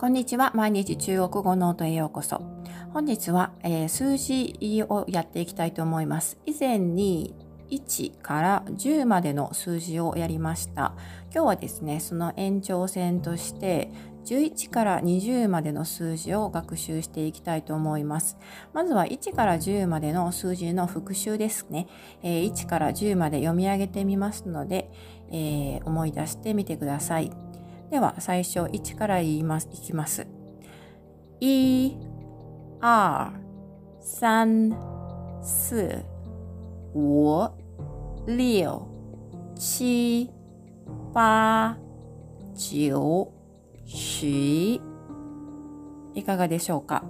こんにちは。毎日中国語ノートへようこそ。本日は、えー、数字をやっていきたいと思います。以前に1から10までの数字をやりました。今日はですね、その延長線として11から20までの数字を学習していきたいと思います。まずは1から10までの数字の復習ですね。えー、1から10まで読み上げてみますので、えー、思い出してみてください。では最初1から言いますいきます。1、2、3、4、5、六、七、八、九、十。いかがでしょうか？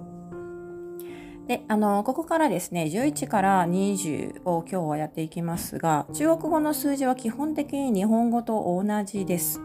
で、あの、ここからですね、11から20を今日はやっていきますが、中国語の数字は基本的に日本語と同じです。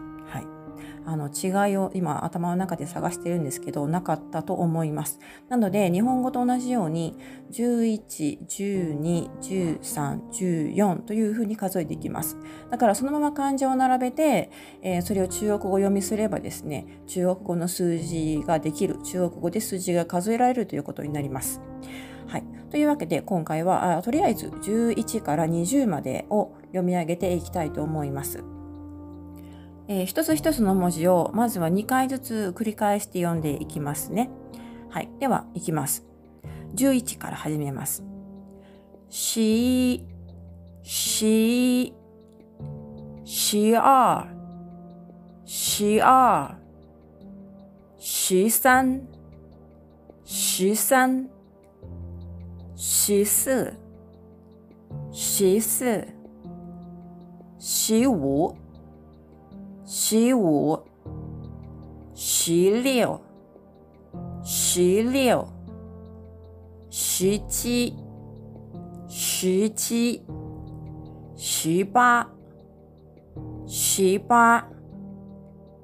あの違いを今頭の中で探してるんですけどなかったと思います。なので日本語と同じように11、12、13、14というふうに数えていきます。だからそのまま漢字を並べて、えー、それを中国語読みすればですね中国語の数字ができる中国語で数字が数えられるということになります。はい、というわけで今回はあとりあえず11から20までを読み上げていきたいと思います。えー、一つ一つの文字をまずは2回ずつ繰り返して読んでいきますね。はい。では、いきます。11から始めます。し、し、し二、し二、し三、十三、十四、十四、十五、十五、十六、十六、十七、十七、十八、十八、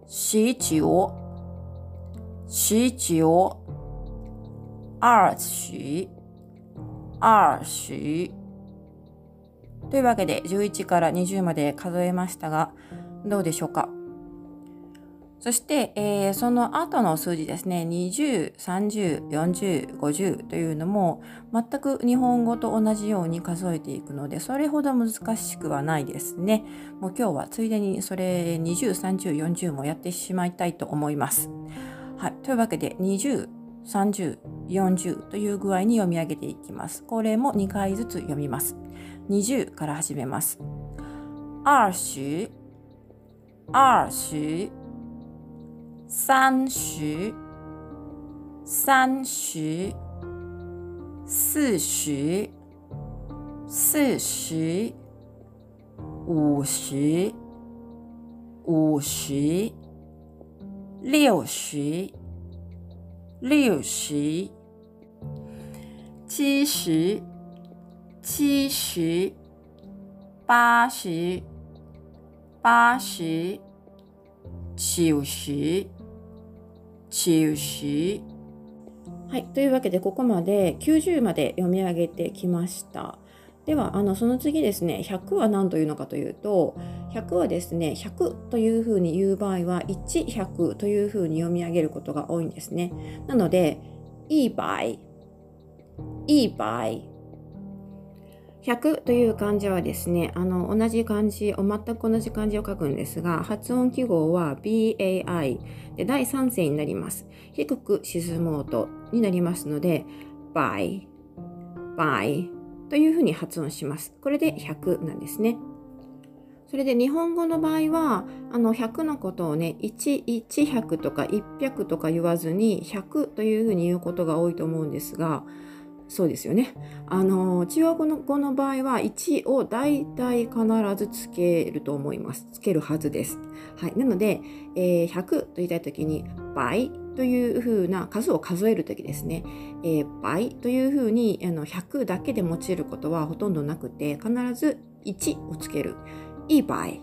十九、十九、二十、二十。というわけで11から20まで数えましたが、どうでしょうか？そして、えー、その後の数字ですね、20、30、40、50というのも全く日本語と同じように数えていくので、それほど難しくはないですね。もう今日はついでにそれ20、30、40もやってしまいたいと思います。はい。というわけで、20、30、40という具合に読み上げていきます。これも2回ずつ読みます。20から始めます。20、二十、三十、三十、四十、四十、五十、五十、六十、六十、七十、七十、八十。八十、九十、九十。はい。というわけで、ここまで90まで読み上げてきました。では、あの、その次ですね、100は何というのかというと、100はですね、100というふうに言う場合は、1、100というふうに読み上げることが多いんですね。なので、いい場合、いい場合、100という漢字はですね、あの同じ漢字を、全く同じ漢字を書くんですが、発音記号は BAI で第3声になります。低く沈もうとになりますので、by, by というふうに発音します。これで100なんですね。それで日本語の場合は、あの100のことをね、1、100とか100とか言わずに100というふうに言うことが多いと思うんですが、そうですよね。あの中国語の語の場合は1を大体必ずつけると思います。つけるはずです。はい、なので、えー、100と言いたいときに倍というふうな数を数えるときですね、えー、倍というふうにあの100だけで用いることはほとんどなくて必ず1をつける。いい倍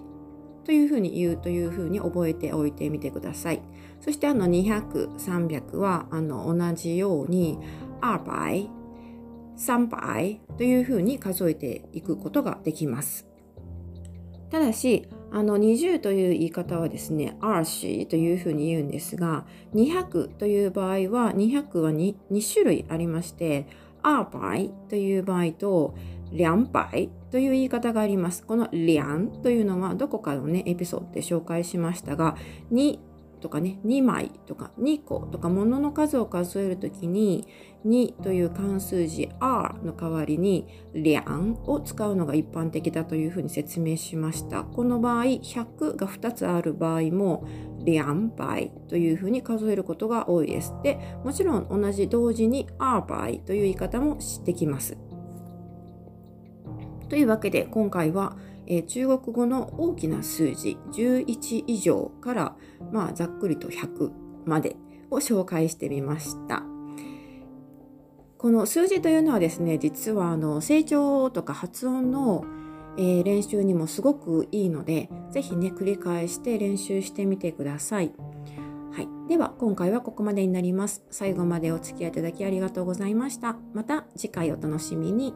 というふうに言うというふうに覚えておいてみてください。そしてあの200、300はあの同じように2倍3倍というふうに数えていくことができます。ただし、あの20という言い方はですね、アーシーというふうに言うんですが、200という場合は200は 2, 2種類ありまして、アーバイという場合と、リャンバイという言い方があります。このリャンというのはどこかのね、エピソードで紹介しましたが、2とかね2枚とか2個とか物の数を数えるときに2という関数字 r の代わりにリャンを使うのが一般的だというふうに説明しました。この場合100が2つある場合もリャン倍というふうに数えることが多いです。でもちろん同じ同時に r 倍という言い方もできます。というわけで今回はえ中国語の大きな数字11以上から、まあ、ざっくりと100までを紹介してみました。この数字というのはですね実はあの成長とか発音の、えー、練習にもすごくいいので是非ね繰り返して練習してみてください。はい、では今回はここまでになります。最後までお付き合いいただきありがとうございました。また次回お楽しみに。